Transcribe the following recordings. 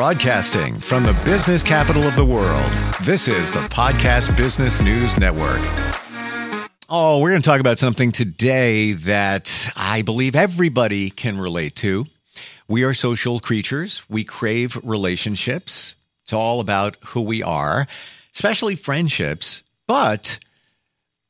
Broadcasting from the business capital of the world, this is the Podcast Business News Network. Oh, we're going to talk about something today that I believe everybody can relate to. We are social creatures, we crave relationships. It's all about who we are, especially friendships. But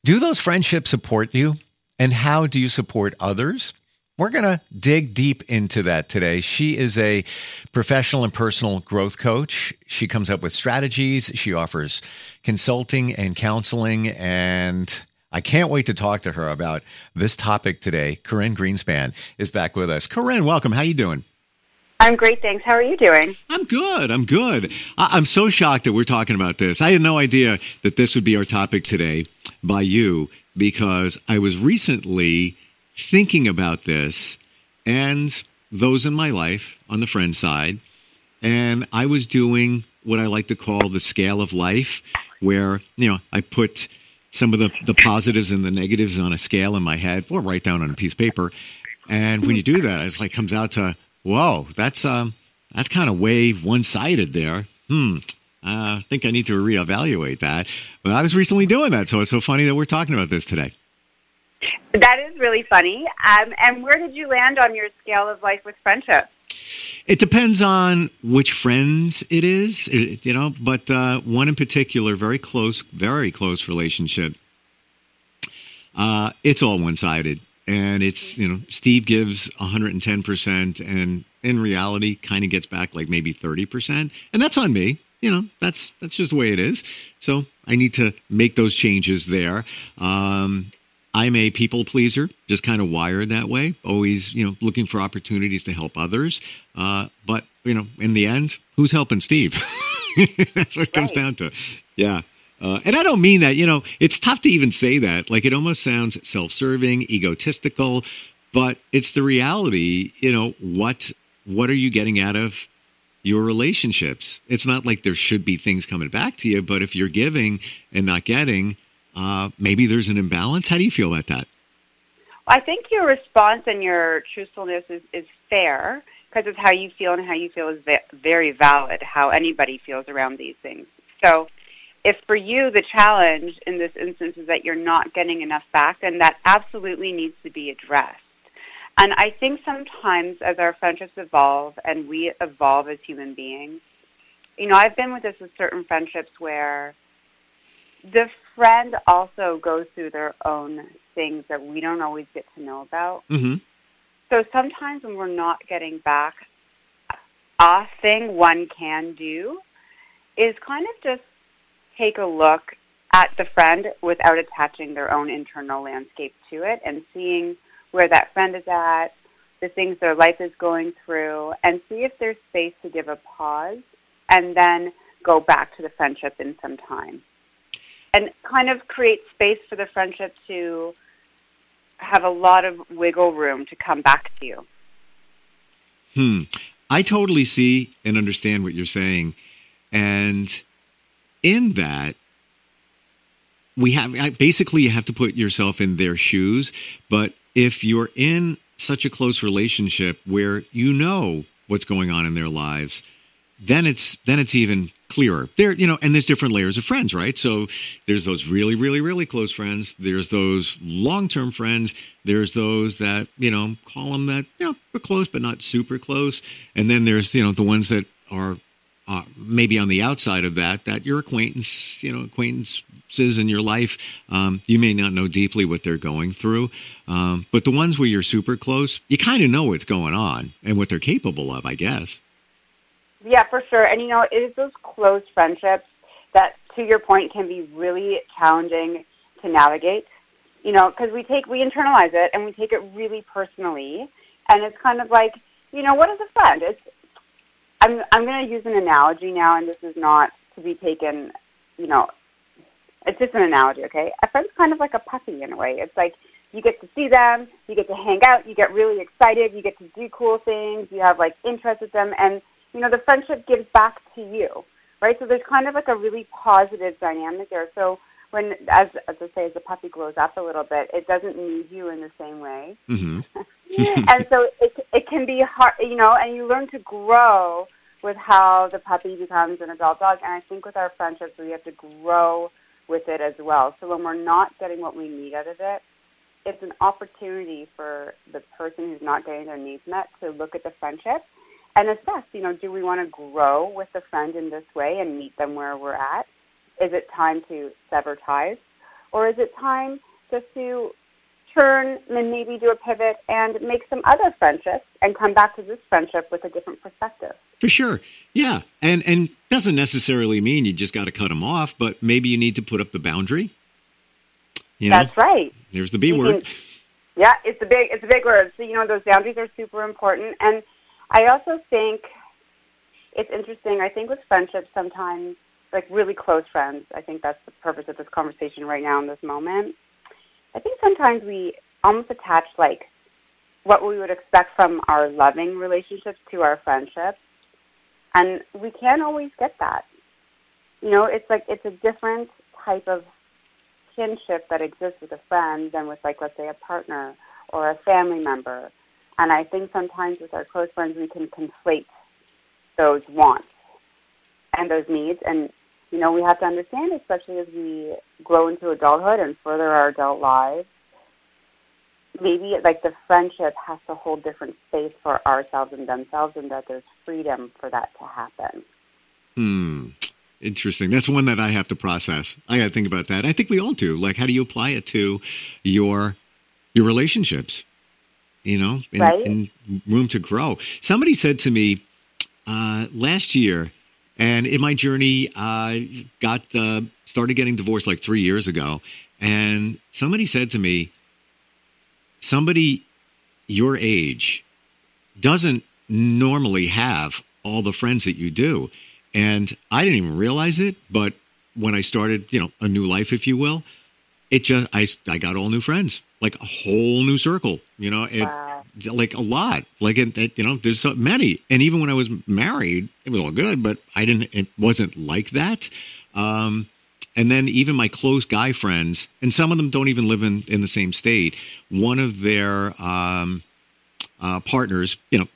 do those friendships support you? And how do you support others? We're going to dig deep into that today. She is a professional and personal growth coach. She comes up with strategies, she offers consulting and counseling. And I can't wait to talk to her about this topic today. Koryn Greenspan is back with us. Koryn, welcome. How are you doing? I'm great, thanks. How are you doing? I'm good. I'm good. I- am so shocked that we're talking about this. I had no idea that this would be our topic today by you because I was recently thinking about this and those in my life on the friend side. And I was doing what I like to call the scale of life, where, you know, I put some of the, the positives and the negatives on a scale in my head or write down on a piece of paper. And when you do that, it's like comes out to, whoa, that's um that's kind of way one sided there. Hmm. Uh, I think I need to reevaluate that. But I was recently doing that, so it's so funny that we're talking about this today. That is really funny. Um, and where did you land on your scale of life with friendship? It depends on which friends it is, you know, but uh, one in particular, very close, very close relationship. Uh, it's all one sided. And it's, you know, Steve gives 110%, and in reality, kind of gets back like maybe 30%. And that's on me. You know, that's that's just the way it is. So I need to make those changes there. Um, I'm a people pleaser, just kind of wired that way. Always, you know, looking for opportunities to help others. Uh, but you know, in the end, who's helping Steve? That's what it comes right. down to. Yeah. Uh, and I don't mean that, you know, it's tough to even say that. Like it almost sounds self serving, egotistical, but it's the reality. You know, what what are you getting out of your relationships? It's not like there should be things coming back to you, but if you're giving and not getting, uh, maybe there's an imbalance. How do you feel about that? I think your response and your truthfulness is, is fair because it's how you feel and how you feel is very valid, how anybody feels around these things. So if for you the challenge in this instance is that you're not getting enough back, then that absolutely needs to be addressed. And I think sometimes as our friendships evolve and we evolve as human beings, you know, I've been with this with certain friendships where the friend also goes through their own things that we don't always get to know about. Mm-hmm. So sometimes when we're not getting back, a thing one can do is kind of just take a look at the friend without attaching their own internal landscape to it and seeing where that friend is at, the things their life is going through, and see if there's space to give a pause and then go back to the friendship in some time and kind of create space for the friendship to have a lot of wiggle room to come back to you. Hmm. I totally see and understand what you're saying. And in that, we have basically you have to put yourself in their shoes. But if you're in such a close relationship where you know what's going on in their lives, then it's then it's even clearer. There, you know, and there's different layers of friends, right? So there's those really, really, really close friends. There's those long-term friends. There's those that you know call them that you know we're close but not super close. And then there's you know the ones that are uh, maybe on the outside of that that your acquaintance, you know, acquaintances in your life. Um, you may not know deeply what they're going through, um, but the ones where you're super close, you kind of know what's going on and what they're capable of, I guess. Yeah, for sure. And you know, it is those close friendships that, to your point, can be really challenging to navigate. You know, because we take we internalize it and we take it really personally, and it's kind of like, you know, what is a friend? It's I'm I'm going to use an analogy now, and this is not to be taken, you know, it's just an analogy, okay? A friend's kind of like a puppy in a way. It's like you get to see them, you get to hang out, you get really excited, you get to do cool things, you have like interest with them, and you know, the friendship gives back to you, right? So there's kind of like a really positive dynamic there. So when, as, as I say, as the puppy grows up a little bit, it doesn't need you in the same way. Mm-hmm. and so it, it can be hard, you know, and you learn to grow with how the puppy becomes an adult dog. And I think with our friendships, we have to grow with it as well. So when we're not getting what we need out of it, it's an opportunity for the person who's not getting their needs met to look at the friendship and assess, you know, do we want to grow with the friend in this way and meet them where we're at? Is it time to sever ties? Or is it time just to turn and maybe do a pivot and make some other friendships and come back to this friendship with a different perspective? For sure. Yeah. And and doesn't necessarily mean you just got to cut them off, but maybe you need to put up the boundary. You know? That's right. There's the B word. Can, yeah, it's a big it's a big word. So you know those boundaries are super important and I also think it's interesting. I think with friendships sometimes like really close friends, I think that's the purpose of this conversation right now in this moment. I think sometimes we almost attach like what we would expect from our loving relationships to our friendships. And we can't always get that. You know, it's like it's a different type of kinship that exists with a friend than with like let's say a partner or a family member. And I think sometimes with our close friends we can conflate those wants and those needs and you know, we have to understand, especially as we grow into adulthood and further our adult lives, maybe like the friendship has to hold different space for ourselves and themselves, and that there's freedom for that to happen. Hmm. Interesting. That's one that I have to process. I got to think about that. I think we all do. Like, how do you apply it to your your relationships? You know, in, right? in room to grow. Somebody said to me uh, last year and in my journey, I got uh, started getting divorced like three years ago. And somebody said to me, somebody your age doesn't normally have all the friends that you do. And I didn't even realize it, but when I started, you know, a new life, if you will, it just I I got all new friends, like a whole new circle. You know, it, wow like a lot. Like it, it, you know, there's so many. And even when I was married, it was all good, but I didn't. It wasn't like that. Um, and then even my close guy friends, and some of them don't even live in in the same state. One of their um, uh, partners, you know,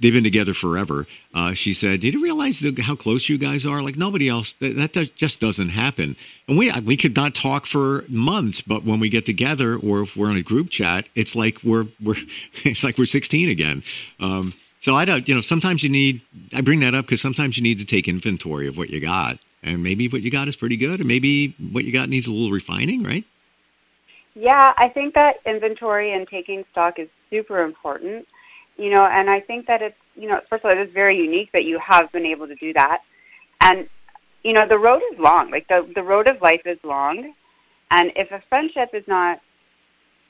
they've been together forever. Uh, she said, "Did you realize the, how close you guys are? Like nobody else. That, that does, just doesn't happen. And we we could not talk for months, but when we get together or if we're in a group chat, it's like we're we're it's like we're 16 again." Um, so I don't, you know, sometimes you need. I bring that up because sometimes you need to take inventory of what you got, and maybe what you got is pretty good, and maybe what you got needs a little refining, right? Yeah, I think that inventory and taking stock is super important you know, and I think that it's, you know, first of all, it is very unique that you have been able to do that. And, you know, the road is long. Like the, the road of life is long. And if a friendship is not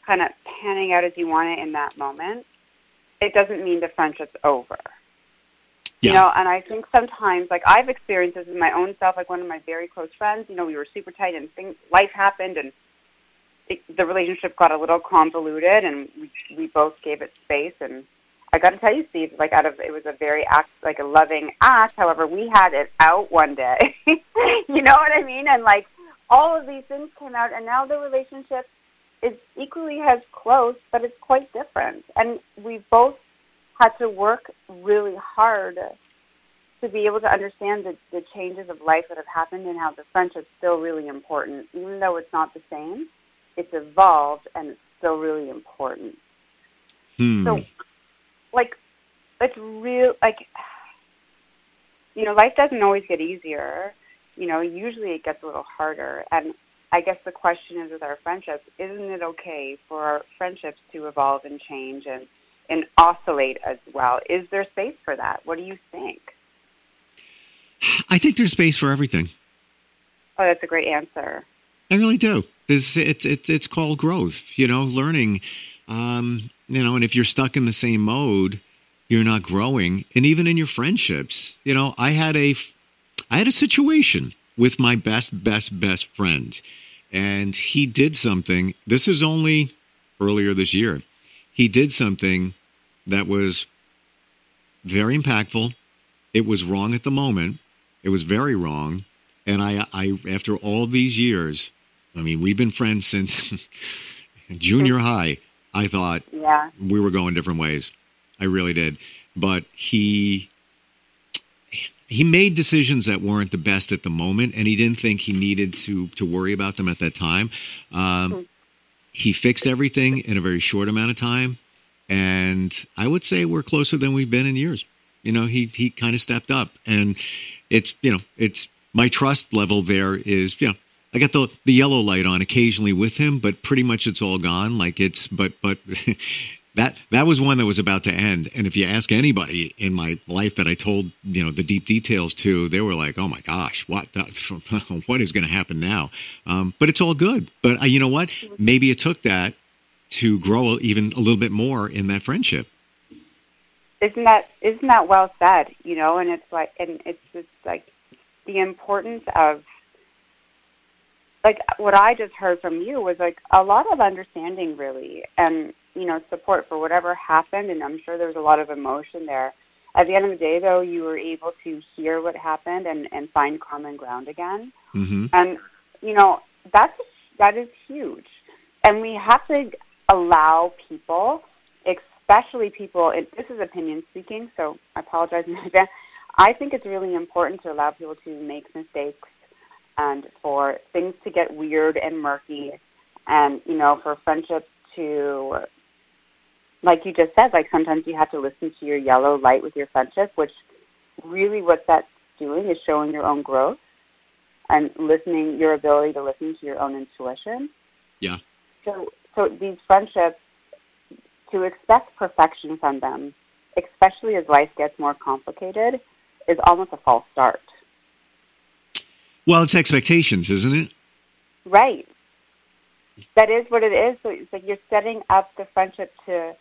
kind of panning out as you want it in that moment, it doesn't mean the friendship's over. Yeah. You know, and I think sometimes, like I've experienced this in my own self, like one of my very close friends, you know, we were super tight and things, life happened and it, the relationship got a little convoluted and we, we both gave it space and I got to tell you, Steve, like out of it was a very act, like a loving act. However, we had it out one day. you know what I mean? And like all of these things came out, and now the relationship is equally as close, but it's quite different. And we both had to work really hard to be able to understand the, the changes of life that have happened and how the friendship's still really important, even though it's not the same. It's evolved and it's still really important. Hmm. So like it's real like you know life doesn't always get easier. You know usually it gets a little harder. And i guess the question is with our friendships isn't it okay for our friendships to evolve and change and and oscillate as well? Is there space for that? What do you think? I think there's space for everything. Oh that's a great answer. I really do. It's it's it's, it's called growth you know learning. Um, you know, and if you're stuck in the same mode, you're not growing. And even in your friendships, you know, I had a, I had a situation with my best, best, best friend, and he did something. This is only earlier this year. He did something that was very impactful. It was wrong at the moment. It was very wrong. And I, I after all these years, I mean, we've been friends since junior high. I thought yeah. we were going different ways. I really did. But he he made decisions that weren't the best at the moment, and he didn't think he needed to to worry about them at that time. Um, he fixed everything in a very short amount of time, and I would say we're closer than we've been in years. You know, he he kind of stepped up, and it's you know it's my trust level there is you know I got the the yellow light on occasionally with him, but pretty much it's all gone. Like it's but but that that was one that was about to end. And if you ask anybody in my life that I told you know the deep details to, they were like, "Oh my gosh, what what is going to happen now?" Um, but it's all good. But uh, you know what? Maybe it took that to grow even a little bit more in that friendship. Isn't that isn't that well said? You know, and it's like, and it's just like the importance of like what I just heard from you was like a lot of understanding really and you know support for whatever happened and I'm sure there was a lot of emotion there. At the end of the day though you were able to hear what happened and and find common ground again. Mm-hmm. And you know that's that is huge. And we have to allow people especially people and this is opinion speaking so I apologize in advance. I think it's really important to allow people to make mistakes and for things to get weird and murky and you know for friendship to like you just said like sometimes you have to listen to your yellow light with your friendship which really what that's doing is showing your own growth and listening your ability to listen to your own intuition. Yeah. So so these friendships to expect perfection from them especially as life gets more complicated is almost a false start well, it's expectations, isn't it? Right. That is what it is. So it's like you're setting up the friendship to,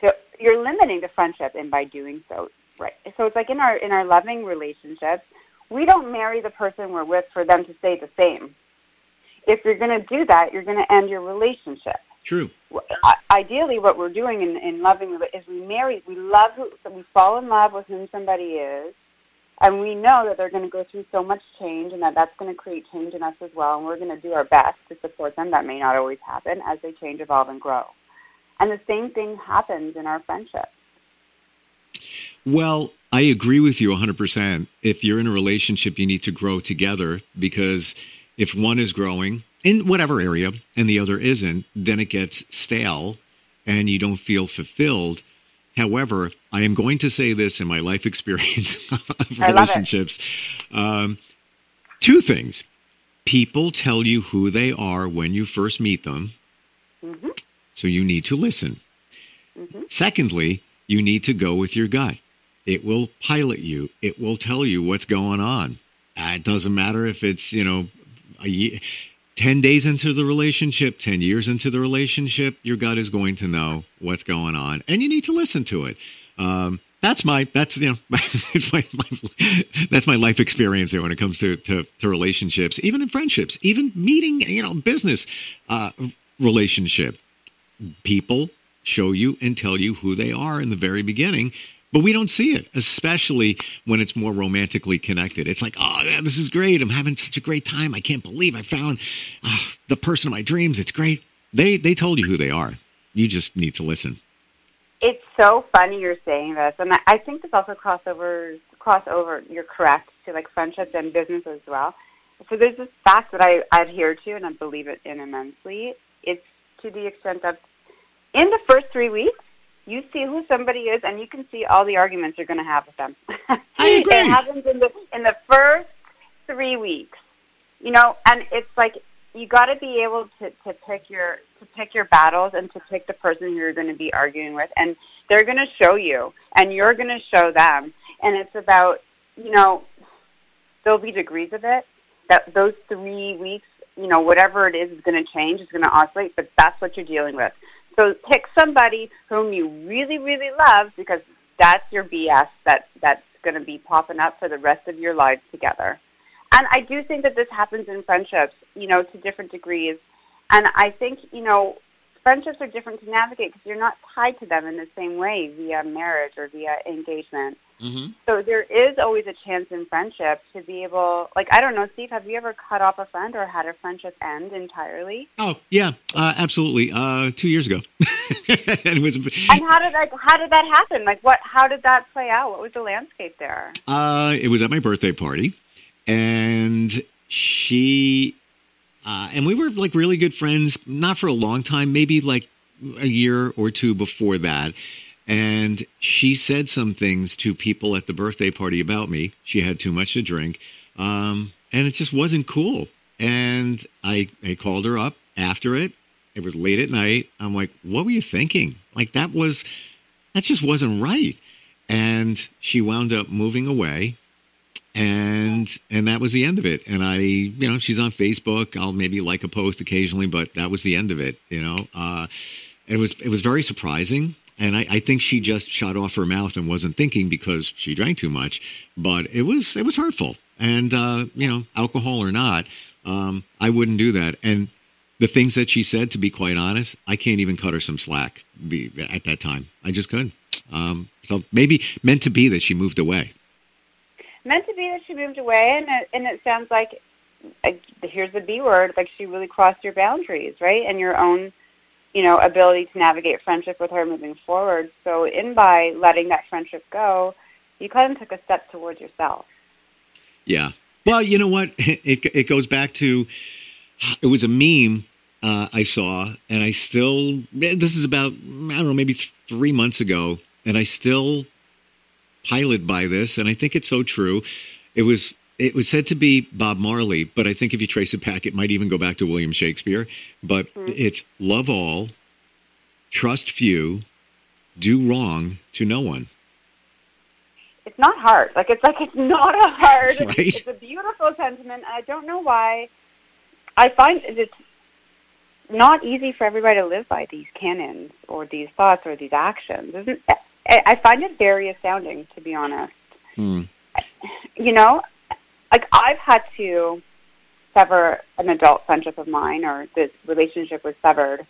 to you're limiting the friendship, and by doing so, right. So it's like in our in our loving relationships, we don't marry the person we're with for them to stay the same. If you're going to do that, you're going to end your relationship. True. Ideally, what we're doing in, in loving is we marry, we love who, we fall in love with whom somebody is, and we know that they're going to go through so much change and that that's going to create change in us as well. And we're going to do our best to support them. That may not always happen as they change, evolve, and grow. And the same thing happens in our friendships. Well, I agree with you 100%. If you're in a relationship, you need to grow together because if one is growing in whatever area and the other isn't, then it gets stale and you don't feel fulfilled. However, I am going to say this in my life experience of relationships. Um, two things. People tell you who they are when you first meet them. Mm-hmm. So you need to listen. Mm-hmm. Secondly, you need to go with your gut. It will pilot you. It will tell you what's going on. Uh, it doesn't matter if it's, you know, a year, 10 days into the relationship, 10 years into the relationship, your gut is going to know what's going on and you need to listen to it. Um, that's my that's you know my, my, my, that's my life experience there when it comes to, to, to relationships, even in friendships, even meeting you know business uh, relationship. People show you and tell you who they are in the very beginning, but we don't see it, especially when it's more romantically connected. It's like, oh, yeah, this is great. I'm having such a great time. I can't believe I found uh, the person of my dreams. It's great. They they told you who they are. You just need to listen. It's so funny you're saying this, and I think this also crossovers crossover. You're correct to like friendships and business as well. So there's this fact that I adhere to, and I believe it in immensely. It's to the extent of in the first three weeks, you see who somebody is, and you can see all the arguments you're going to have with them. I agree. it happens in the in the first three weeks, you know, and it's like you got to be able to to pick your to pick your battles and to pick the person you're going to be arguing with, and they're going to show you, and you're going to show them, and it's about you know there'll be degrees of it. That those three weeks, you know, whatever it is, is going to change. is going to oscillate, but that's what you're dealing with. So pick somebody whom you really, really love because that's your BS that that's going to be popping up for the rest of your lives together. And I do think that this happens in friendships, you know, to different degrees. And I think, you know, friendships are different to navigate because you're not tied to them in the same way via marriage or via engagement. Mm-hmm. So there is always a chance in friendship to be able, like, I don't know, Steve, have you ever cut off a friend or had a friendship end entirely? Oh yeah, uh, absolutely. Uh, two years ago, and it was. And how did that, how did that happen? Like, what, how did that play out? What was the landscape there? Uh, it was at my birthday party, and she, uh, and we were like really good friends. Not for a long time, maybe like a year or two before that. And she said some things to people at the birthday party about me. She had too much to drink. Um, and it just wasn't cool. And I, I called her up after it. It was late at night. I'm like, what were you thinking? Like that was, that just wasn't right. And she wound up moving away. And and that was the end of it. And I, you know, she's on Facebook. I'll maybe like a post occasionally, but that was the end of it. You know, uh, it was it was very surprising and I, I, think she just shot off her mouth and wasn't thinking because she drank too much. But it was it was hurtful, and uh, you know, alcohol or not, um, I wouldn't do that. And the things that she said, to be quite honest, I can't even cut her some slack at that time. I just couldn't. Um, so maybe meant to be that she moved away. Meant to be that she moved away, and it, and it sounds like here's the B word, like she really crossed your boundaries, right, and your own you know, ability to navigate friendship with her moving forward. So in by letting that friendship go, you kind of took a step towards yourself. Yeah. Well, you know what? It it goes back to it was a meme uh, I saw, and I still this is about I don't know maybe three months ago, and I still pilot by this, and I think it's so true. It was it was said to be Bob Marley, but I think if you trace it back, it might even go back to William Shakespeare. But mm-hmm. it's love all, trust few, do wrong to no one. It's not hard. Like it's like it's not a hard. right? It's a beautiful sentiment. I don't know why. I find it's not easy for everybody to live by these canons or these thoughts or these actions. Isn't I find it very astounding, to be honest. Hmm. You know, like I've had to sever an adult friendship of mine or this relationship was severed.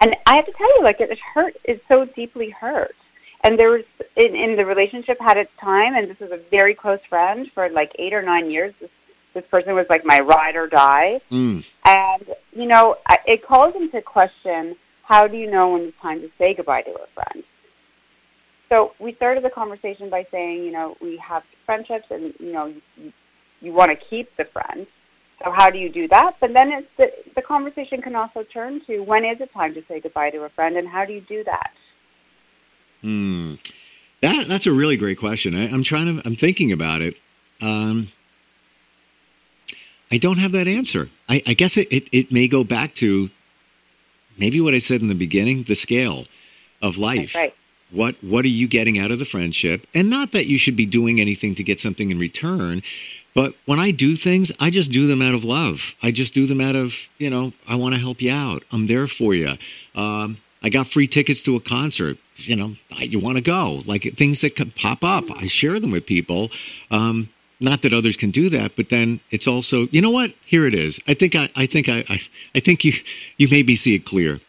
And I have to tell you, like it hurt it so deeply hurt. And there was in, in the relationship had its time and this was a very close friend for like eight or nine years. This this person was like my ride or die. Mm. And, you know, it calls into question how do you know when it's time to say goodbye to a friend? So we started the conversation by saying, you know, we have friendships and, you know, you, you want to keep the friends. So how do you do that? But then it's the, the conversation can also turn to when is it time to say goodbye to a friend and how do you do that? Hmm. That, that's a really great question. I, am trying to, I'm thinking about it. Um, I don't have that answer. I, I guess it, it, it, may go back to maybe what I said in the beginning, the scale of life. right. What what are you getting out of the friendship? And not that you should be doing anything to get something in return, but when I do things, I just do them out of love. I just do them out of, you know, I want to help you out. I'm there for you. Um, I got free tickets to a concert. You know, you want to go. Like things that can pop up, I share them with people. Um, not that others can do that, but then it's also, you know what? Here it is. I think I, I think I, I, I think you, you maybe see it clear.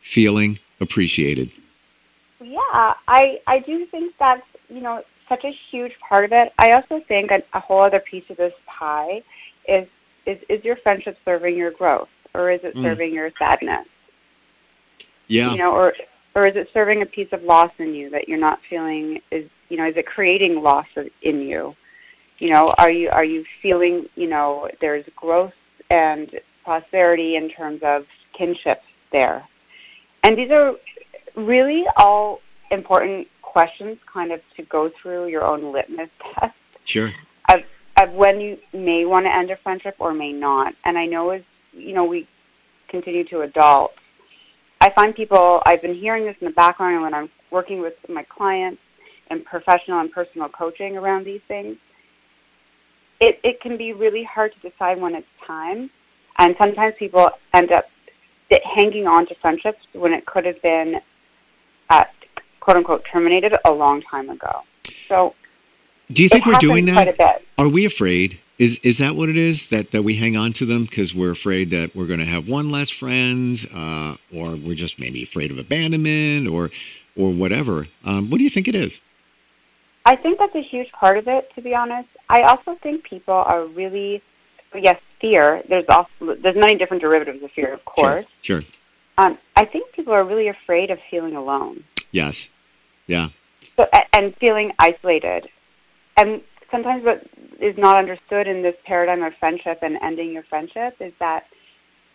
Feeling appreciated. Yeah, I I do think that's you know such a huge part of it. I also think a, a whole other piece of this pie is is is your friendship serving your growth or is it mm. serving your sadness? Yeah, you know, or or is it serving a piece of loss in you that you're not feeling? Is you know, is it creating loss in you? You know, are you are you feeling you know there's growth and prosperity in terms of kinship there? And these are really all important questions kind of to go through your own litmus test. Sure. Of, of when you may want to end a friendship or may not. And I know as, you know, we continue to adult, I find people, I've been hearing this in the background and when I'm working with my clients and professional and personal coaching around these things, it, it can be really hard to decide when it's time. And sometimes people end up hanging on to friendships when it could have been uh, quote unquote terminated a long time ago. So, do you think we're doing that? Are we afraid? Is is that what it is that that we hang on to them because we're afraid that we're going to have one less friend, uh, or we're just maybe afraid of abandonment, or or whatever? Um, what do you think it is? I think that's a huge part of it, to be honest. I also think people are really, yes, fear. There's also there's many different derivatives of fear, of course. Sure. sure. Um, I think people are really afraid of feeling alone. Yes. Yeah. So, and feeling isolated, and sometimes what is not understood in this paradigm of friendship and ending your friendship is that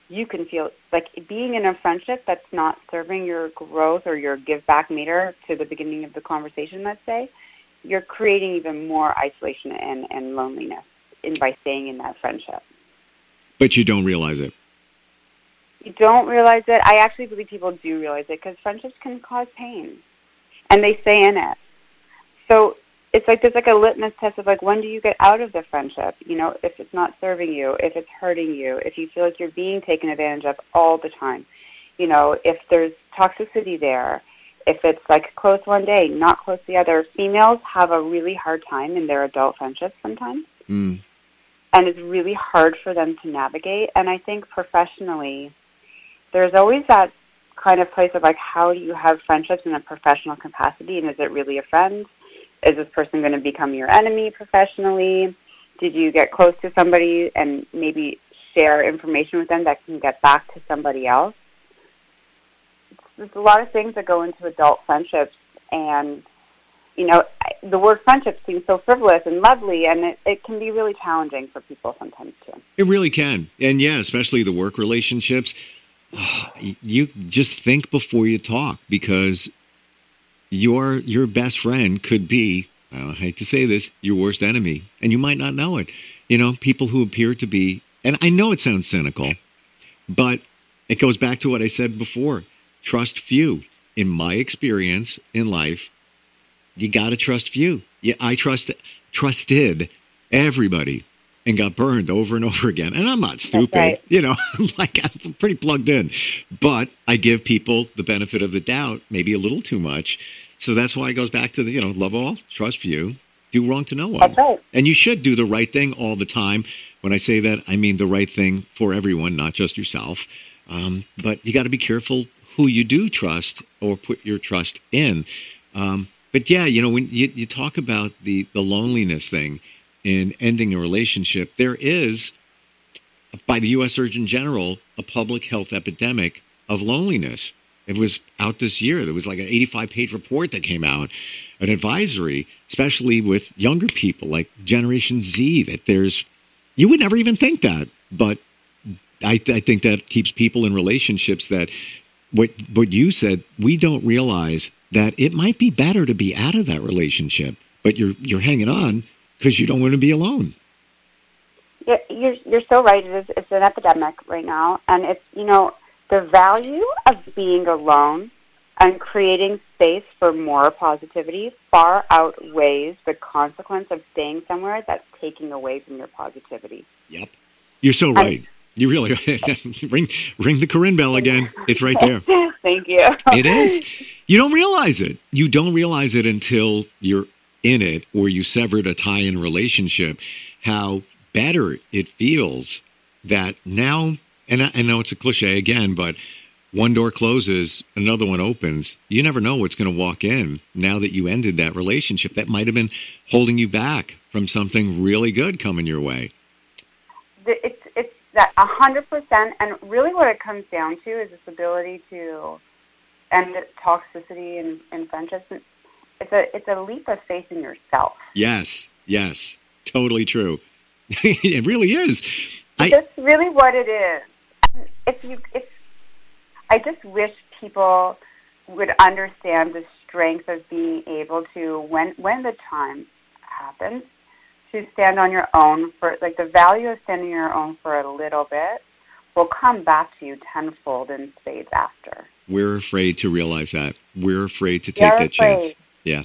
you can feel like being in a friendship that's not serving your growth or your give back meter to the beginning of the conversation, let's say, you're creating even more isolation and, and loneliness in by staying in that friendship. But you don't realize it. You don't realize it. I actually believe people do realize it because friendships can cause pain, and they stay in it. So it's like there's like a litmus test of like when do you get out of the friendship? You know, if it's not serving you, if it's hurting you, if you feel like you're being taken advantage of all the time, you know, if there's toxicity there, if it's like close one day, not close the other. Females have a really hard time in their adult friendships sometimes. Mm. And it's really hard for them to navigate. And I think professionally, there's always that kind of place of like, how do you have friendships in a professional capacity? And is it really a friend? is this person going to become your enemy professionally? Did you get close to somebody and maybe share information with them that can get back to somebody else? There's a lot of things that go into adult friendships, and you know, the word friendship seems so frivolous and lovely, and it, it can be really challenging for people sometimes too. It really can, and yeah, especially the work relationships. You just think before you talk because your your best friend could be I hate to say this, your worst enemy, and you might not know it. You know, people who appear to be, and I know it sounds cynical, but it goes back to what I said before: trust few. In my experience in life, you got to trust few. Yeah, I trust trusted everybody and got burned over and over again. And I'm not stupid, right. you know, I'm like I'm pretty plugged in. But I give people the benefit of the doubt, maybe a little too much. So that's why it goes back to the, you know, love all, trust few, do wrong to no one. Right. And you should do the right thing all the time. When I say that, I mean the right thing for everyone, not just yourself. Um, but you got to be careful who you do trust or put your trust in. Um, but yeah, you know, when you, you talk about the, the loneliness thing, in ending a relationship, there is, by the U.S. Surgeon General, a public health epidemic of loneliness. It was out this year. There was like an 85 page report that came out, an advisory, especially with younger people like Generation Z, that there's, you would never even think that. But I, I think that keeps people in relationships that what, what you said, we don't realize that it might be better to be out of that relationship, but you're, you're hanging on because you don't want to be alone. Yeah, you're you're so right. It is it's an epidemic right now, and it's you know the value of being alone and creating space for more positivity far outweighs the consequence of staying somewhere that's taking away from your positivity. Yep, you're so right. You really ring ring the Koryn bell again. It's right there. Thank you. it is. You don't realize it. You don't realize it until you're in it or you severed a tie in relationship, how better it feels that now, and I, I know it's a cliche again, but one door closes, another one opens. You never know what's going to walk in now that you ended that relationship that might have been holding you back from something really good coming your way. It's, it's that 100%. And really what it comes down to is this ability to end toxicity and, and friendships it's a it's a leap of faith in yourself. Yes, yes, totally true. it really is. I, That's really what it is. And if you if I just wish people would understand the strength of being able to when when the time happens to stand on your own for like the value of standing on your own for a little bit will come back to you tenfold in spades after. We're afraid to realize that. We're afraid to take You're that afraid. chance. Yeah.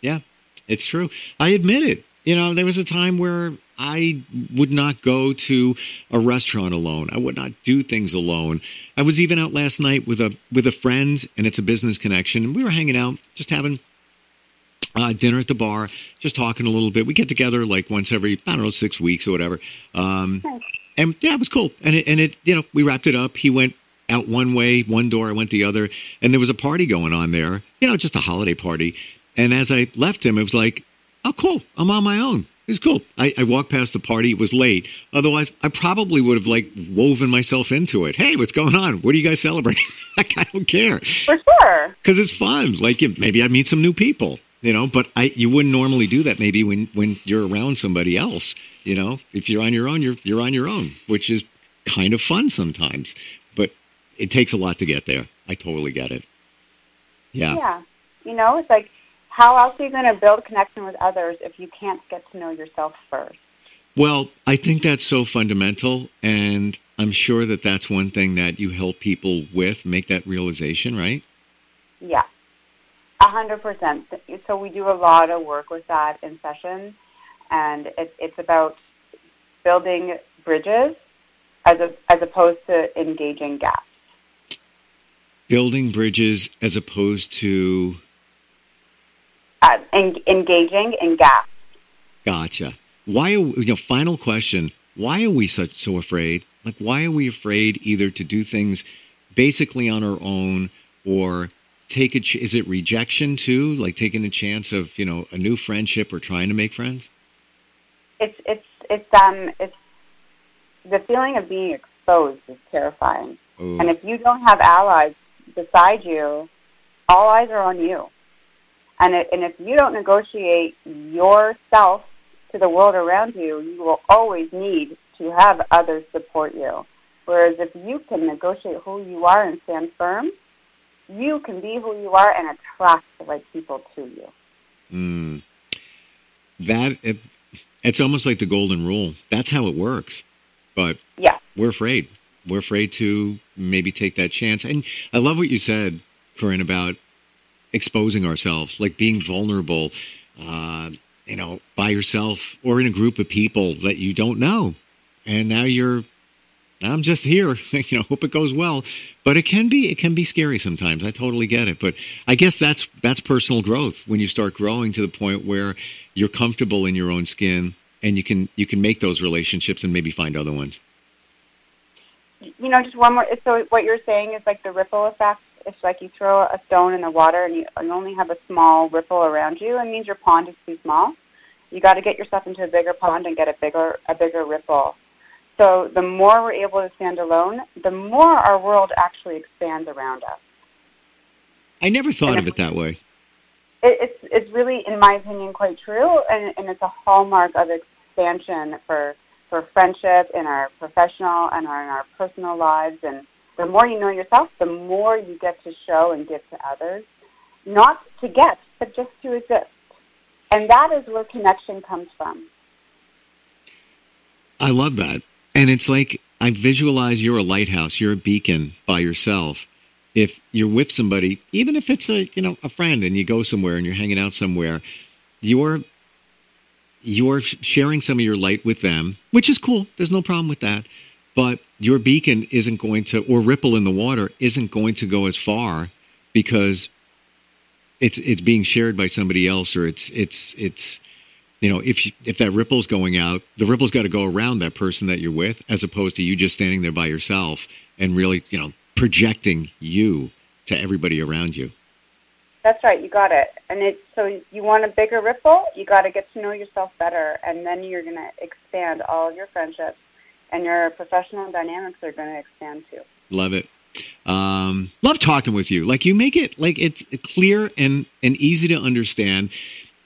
Yeah. It's true. I admit it. You know, there was a time where I would not go to a restaurant alone. I would not do things alone. I was even out last night with a with a friend, and it's a business connection. And we were hanging out, just having uh, dinner at the bar, just talking a little bit. We get together like once every I don't know six weeks or whatever. Um, and yeah, it was cool. And it, and it you know we wrapped it up. He went out one way, one door, I went the other, and there was a party going on there, you know, just a holiday party. And as I left him, it was like, oh, cool. I'm on my own. It was cool. I, I walked past the party. It was late. Otherwise, I probably would have like woven myself into it. Hey, what's going on? What are you guys celebrating? like, I don't care. For sure. Because it's fun. Like, maybe I meet some new people, you know, but I, you wouldn't normally do that maybe when, when you're around somebody else, you know, if you're on your own, you're, you're on your own, which is kind of fun sometimes, it takes a lot to get there. I totally get it. Yeah. Yeah. You know, it's like, how else are you going to build connection with others if you can't get to know yourself first? Well, I think that's so fundamental, and I'm sure that that's one thing that you help people with make that realization, right? Yeah, a hundred percent. So we do a lot of work with that in session, and it, it's about building bridges as a, as opposed to engaging gaps. Building bridges as opposed to uh, en- engaging in gaps. Gotcha. Why? Are, you know, final question. Why are we such so afraid? Like, why are we afraid either to do things basically on our own or take a? Ch- is it rejection too? Like taking a chance of you know a new friendship or trying to make friends? It's it's it's um it's the feeling of being exposed is terrifying. Ooh. And if you don't have allies beside you, all eyes are on you. And, it, and if you don't negotiate yourself to the world around you, you will always need to have others support you. Whereas if you can negotiate who you are and stand firm, you can be who you are and attract the right people to you. Mm. That it, it's almost like the golden rule. That's how it works. But yeah. we're afraid. We're afraid to maybe take that chance. And I love what you said, Koryn, about exposing ourselves, like being vulnerable, uh, you know, by yourself or in a group of people that you don't know. And now you're, I'm just here, you know, hope it goes well. But it can be, it can be scary sometimes. I totally get it. But I guess that's, that's personal growth when you start growing to the point where you're comfortable in your own skin and you can, you can make those relationships and maybe find other ones. You know, just one more. So what you're saying is like the ripple effect it's like you throw a stone in the water and you, you only have a small ripple around you, it means your pond is too small. You got to get yourself into a bigger pond and get a bigger a bigger ripple. So the more we're able to stand alone, the more our world actually expands around us. I never thought of it that way. It, it's it's really, in my opinion, quite true, and, and it's a hallmark of expansion for for friendship in our professional and our, in our personal lives and the more you know yourself, the more you get to show and give to others. Not to get, but just to exist. And that is where connection comes from. I love that. And it's like I visualize you're a lighthouse, you're a beacon by yourself. If you're with somebody, even if it's a you know a friend and you go somewhere and you're hanging out somewhere, you're you're sharing some of your light with them, which is cool. There's no problem with that but your beacon isn't going to, or ripple in the water isn't going to go as far because it's it's being shared by somebody else, or it's it's it's you know if if that ripple's going out, the ripple's got to go around that person that you're with, as opposed to you just standing there by yourself and really you know projecting you to everybody around you. That's right, you got it. And it so you want a bigger ripple, you got to get to know yourself better, and then you're going to expand all of your friendships and your professional dynamics are going to expand too. Love it. Um, love talking with you. Like you make it like it's clear and and easy to understand.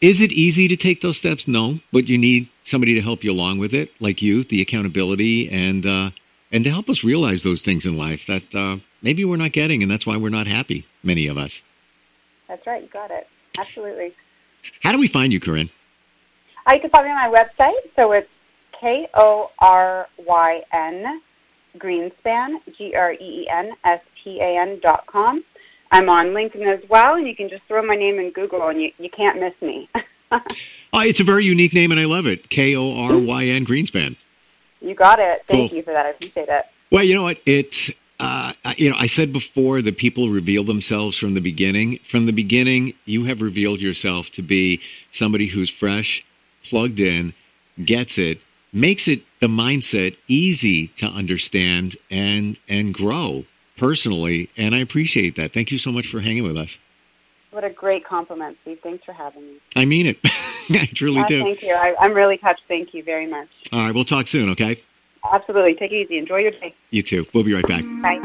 Is it easy to take those steps? No, but you need somebody to help you along with it, like you, the accountability and uh, and to help us realize those things in life that uh, maybe we're not getting, and that's why we're not happy. Many of us. That's right. You got it. Absolutely. How do we find you, Koryn? Uh, you can find me on my website. So it's K O R Y N Greenspan, G R E E N S P A N dot com. I'm on LinkedIn as well, and you can just throw my name in Google, and you, you can't miss me. oh, it's a very unique name, and I love it. K O R Y N Greenspan. You got it. Thank cool. you for that. I appreciate it. Well, you know what? It, uh, you know, I said before that people reveal themselves from the beginning. From the beginning, you have revealed yourself to be somebody who's fresh, plugged in, gets it, makes it the mindset easy to understand and and grow personally and i appreciate that thank you so much for hanging with us What a great compliment, Steve. Thanks for having me. I mean it. I truly Uh, do. Thank you. I, I'm really touched. Thank you very much. All right, we'll talk soon, okay? Absolutely. Take it easy. Enjoy your day. You too. We'll be right back. Bye.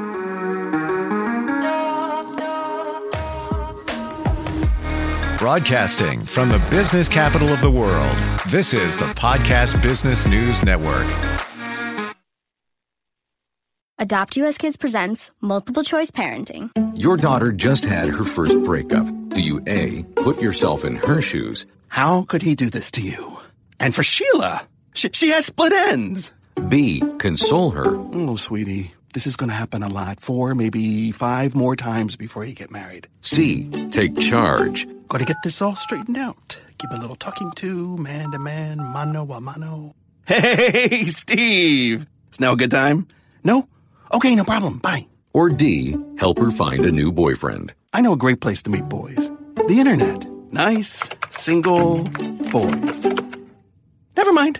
Broadcasting from the business capital of the world, this is the Podcast Business News Network. Adopt US Kids presents Multiple Choice Parenting. Your daughter just had her first breakup. Do you A, put yourself in her shoes? How could he do this to you? And for Sheila, she, she has split ends. B, console her? Oh, sweetie, this is going to happen a lot. Four, maybe five more times before you get married. C, take charge? Got to get this all straightened out. Give a little talking to, man to man, mano a mano. Hey, Steve! It's now a good time? No? Okay, no problem. Bye. Or D, help her find a new boyfriend? I know a great place to meet boys. The internet. Nice, single boys. Never mind.